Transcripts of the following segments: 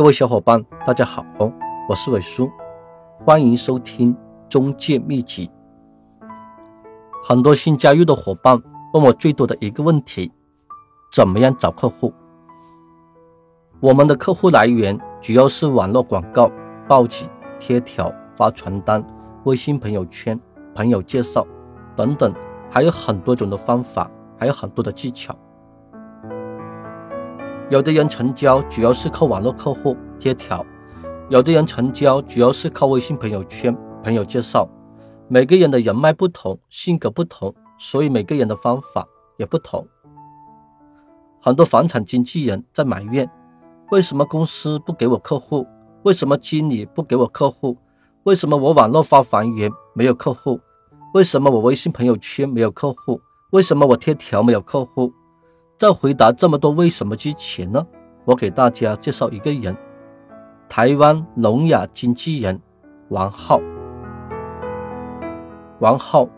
各位小伙伴，大家好，我是伟叔，欢迎收听中介秘籍。很多新加入的伙伴问我最多的一个问题：怎么样找客户？我们的客户来源主要是网络广告、报纸、贴条、发传单、微信朋友圈、朋友介绍等等，还有很多种的方法，还有很多的技巧。有的人成交主要是靠网络客户贴条，有的人成交主要是靠微信朋友圈朋友介绍。每个人的人脉不同，性格不同，所以每个人的方法也不同。很多房产经纪人在埋怨：为什么公司不给我客户？为什么经理不给我客户？为什么我网络发房源没有客户？为什么我微信朋友圈没有客户？为什么我贴条没有客户？在回答这么多为什么之前呢，我给大家介绍一个人，台湾聋哑经纪人王浩。王浩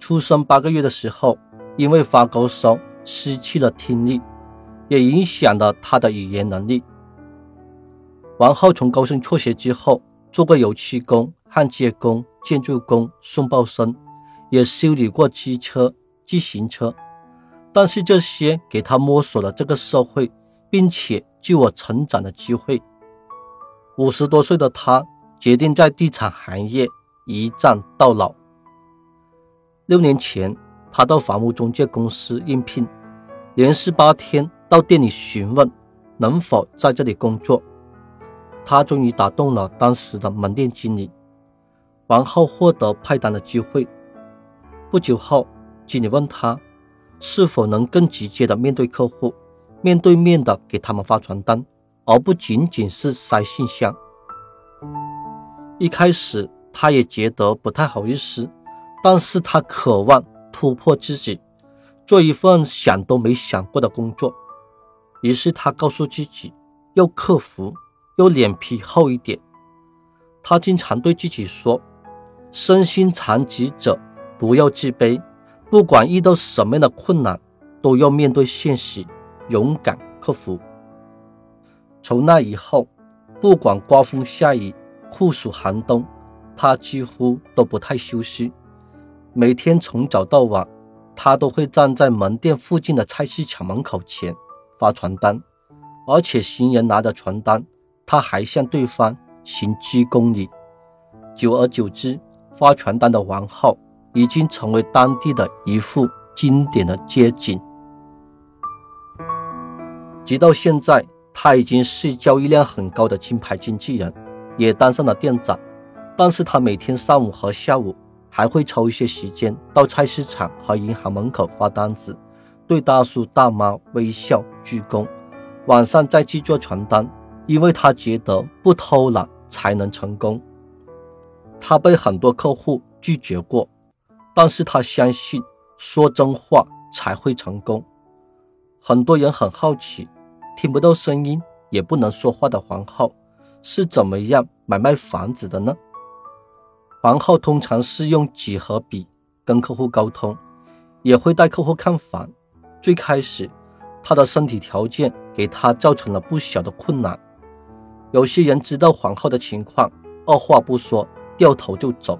出生八个月的时候，因为发高烧失去了听力，也影响了他的语言能力。王浩从高声辍学之后，做过油漆工、焊接工、建筑工、送报生，也修理过机车、自行车。但是这些给他摸索了这个社会，并且救我成长的机会。五十多岁的他决定在地产行业一站到老。六年前，他到房屋中介公司应聘，连续八天到店里询问能否在这里工作。他终于打动了当时的门店经理，王浩获得派单的机会。不久后，经理问他。是否能更直接的面对客户，面对面的给他们发传单，而不仅仅是塞信箱？一开始他也觉得不太好意思，但是他渴望突破自己，做一份想都没想过的工作。于是他告诉自己，要克服，要脸皮厚一点。他经常对自己说：“身心残疾者不要自卑。”不管遇到什么样的困难，都要面对现实，勇敢克服。从那以后，不管刮风下雨、酷暑寒冬，他几乎都不太休息。每天从早到晚，他都会站在门店附近的菜市场门口前发传单，而且行人拿着传单，他还向对方行鞠躬礼。久而久之，发传单的王浩。已经成为当地的一幅经典的街景。直到现在，他已经是交易量很高的金牌经纪人，也当上了店长。但是他每天上午和下午还会抽一些时间到菜市场和银行门口发单子，对大叔大妈微笑鞠躬，晚上再去做传单，因为他觉得不偷懒才能成功。他被很多客户拒绝过。但是他相信说真话才会成功。很多人很好奇，听不到声音也不能说话的皇后是怎么样买卖房子的呢？皇后通常是用纸和笔跟客户沟通，也会带客户看房。最开始，他的身体条件给他造成了不小的困难。有些人知道皇后的情况，二话不说掉头就走。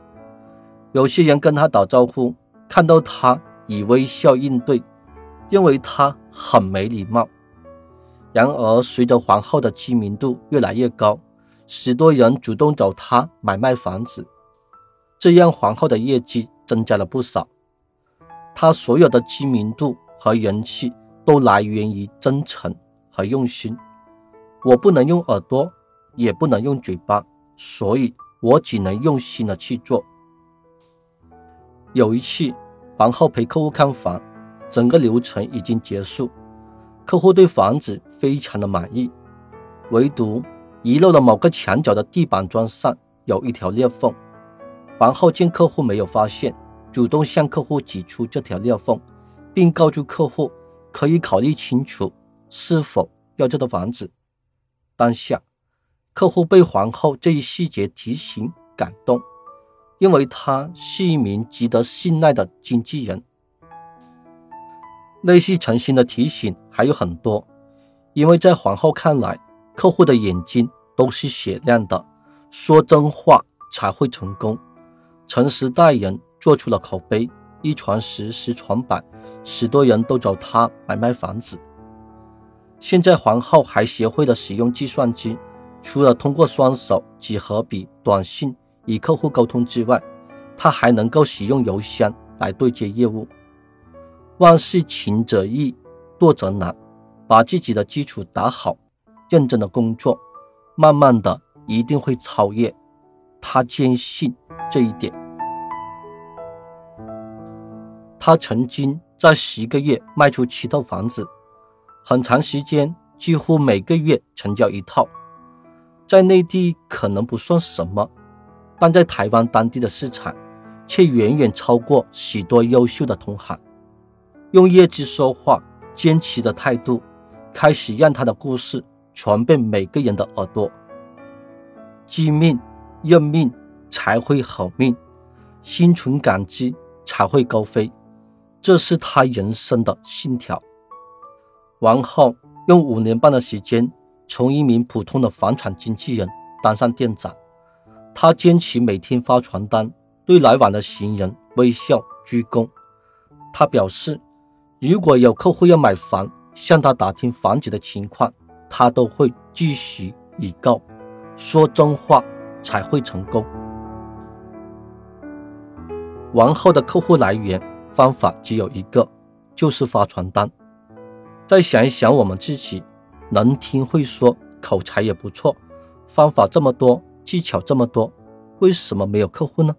有些人跟他打招呼，看到他以微笑应对，认为他很没礼貌。然而，随着皇后的知名度越来越高，许多人主动找他买卖房子，这样皇后的业绩增加了不少。他所有的知名度和人气都来源于真诚和用心。我不能用耳朵，也不能用嘴巴，所以我只能用心的去做。有一次，皇后陪客户看房，整个流程已经结束，客户对房子非常的满意，唯独遗漏了某个墙角的地板砖上有一条裂缝。皇后见客户没有发现，主动向客户指出这条裂缝，并告诉客户可以考虑清楚是否要这套房子。当下，客户被皇后这一细节提醒感动。因为他是一名值得信赖的经纪人。类似诚心的提醒还有很多，因为在皇后看来，客户的眼睛都是雪亮的，说真话才会成功。诚实待人，做出了口碑，一传十，十传百，许多人都找他买卖房子。现在皇后还学会了使用计算机，除了通过双手几何笔、短信与客户沟通之外，他还能够使用邮箱来对接业务。万事勤则易，惰则难，把自己的基础打好，认真的工作，慢慢的一定会超越。他坚信这一点。他曾经在十个月卖出七套房子，很长时间几乎每个月成交一套，在内地可能不算什么，但在台湾当地的市场却远远超过许多优秀的同行。用业绩说话，坚持的态度，开始让他的故事传遍每个人的耳朵。积命、认命才会好命，心存感激才会高飞。这是他人生的信条。王浩用五年半的时间，从一名普通的房产经纪人当上店长。他坚持每天发传单，对来往的行人微笑鞠躬。他表示，如果有客户要买房，向他打听房子的情况，他都会继续以告。说真话才会成功。王浩的客户来源。方法只有一个，就是发传单。再想一想，我们自己能听会说，口才也不错，方法这么多，技巧这么多，为什么没有客户呢？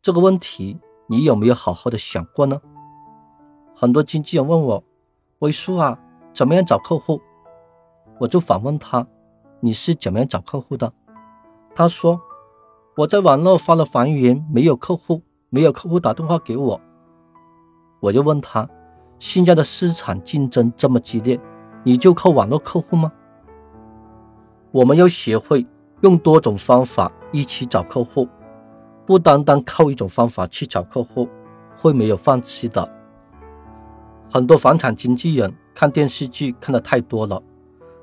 这个问题你有没有好好的想过呢？很多经纪人问我，魏叔啊，怎么样找客户？我就反问他，你是怎么样找客户的？他说，我在网络发了房源，没有客户，没有客户打电话给我。我就问他，现在的市场竞争这么激烈，你就靠网络客户吗？我们要学会用多种方法一起找客户，不单单靠一种方法去找客户，会没有放弃的。很多房产经纪人看电视剧看的太多了，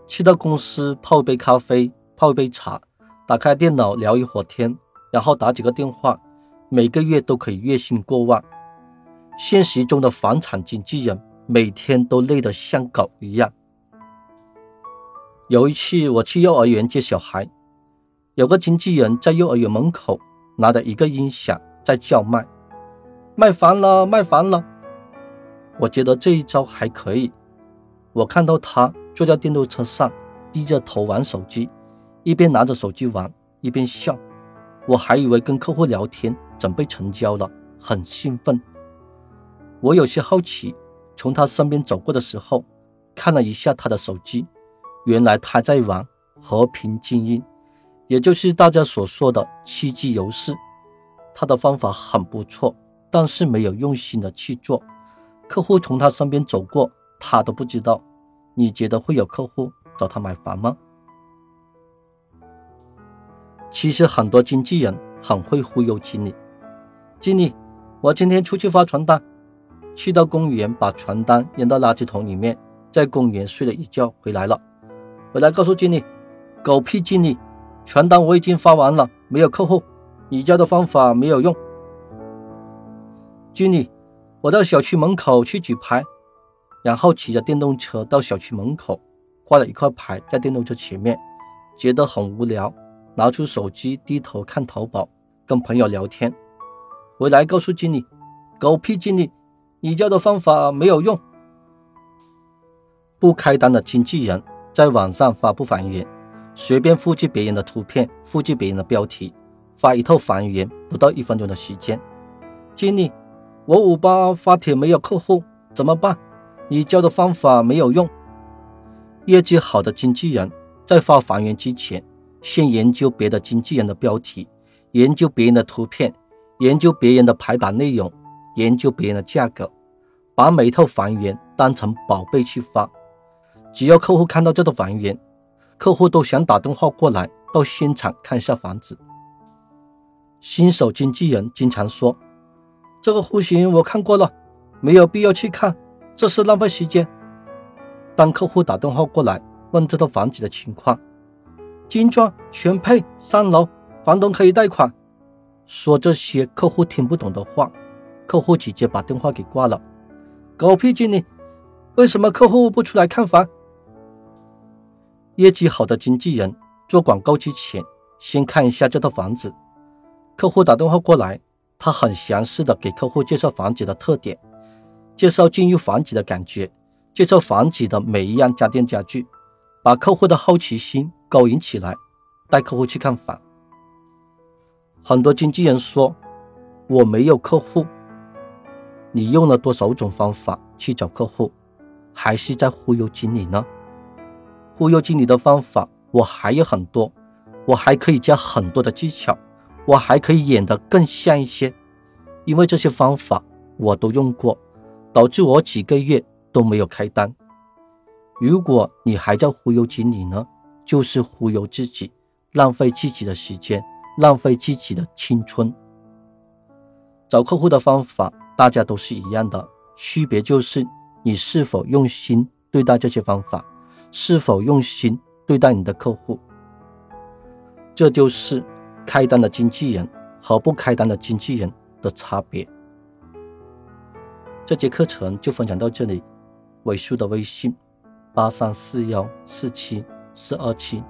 去到公司泡一杯咖啡，泡一杯茶，打开电脑聊一会儿天，然后打几个电话，每个月都可以月薪过万。现实中的房产经纪人每天都累得像狗一样。有一次我去幼儿园接小孩，有个经纪人在幼儿园门口拿着一个音响在叫卖：“卖房了，卖房了！”我觉得这一招还可以。我看到他坐在电动车上，低着头玩手机，一边拿着手机玩，一边笑。我还以为跟客户聊天，准备成交了，很兴奋。我有些好奇，从他身边走过的时候，看了一下他的手机，原来他在玩《和平精英》，也就是大家所说的七 G 游戏。他的方法很不错，但是没有用心的去做。客户从他身边走过，他都不知道。你觉得会有客户找他买房吗？其实很多经纪人很会忽悠经理。经理，我今天出去发传单。去到公园，把传单扔到垃圾桶里面，在公园睡了一觉，回来了。回来告诉经理：“狗屁经理，传单我已经发完了，没有客户，你教的方法没有用。”经理，我到小区门口去举牌，然后骑着电动车到小区门口，挂了一块牌在电动车前面，觉得很无聊，拿出手机低头看淘宝，跟朋友聊天。回来告诉经理：“狗屁经理。”你教的方法没有用。不开单的经纪人在网上发布房源，随便复制别人的图片，复制别人的标题，发一套房源不到一分钟的时间。经理，我五八发帖没有客户，怎么办？你教的方法没有用。业绩好的经纪人在发房源之前，先研究别的经纪人的标题，研究别人的图片，研究别人的排版内容。研究别人的价格，把每一套房源当成宝贝去发。只要客户看到这套房源，客户都想打电话过来到现场看一下房子。新手经纪人经常说：“这个户型我看过了，没有必要去看，这是浪费时间。”当客户打电话过来，问这套房子的情况，精装全配三楼，房东可以贷款。说这些客户听不懂的话，客户直接把电话给挂了。狗屁经理，为什么客户不出来看房？业绩好的经纪人做广告之前，先看一下这套房子。客户打电话过来，他很详细的给客户介绍房子的特点，介绍进入房子的感觉，介绍房子的每一样家电家具，把客户的好奇心勾引起来，带客户去看房。很多经纪人说：“我没有客户。”你用了多少种方法去找客户，还是在忽悠经理呢？忽悠经理的方法我还有很多，我还可以加很多的技巧，我还可以演得更像一些。因为这些方法我都用过，导致我几个月都没有开单。如果你还在忽悠经理呢，就是忽悠自己，浪费自己的时间。浪费自己的青春。找客户的方法大家都是一样的，区别就是你是否用心对待这些方法，是否用心对待你的客户。这就是开单的经纪人和不开单的经纪人的差别。这节课程就分享到这里，尾数的微信八三四幺四七四二七。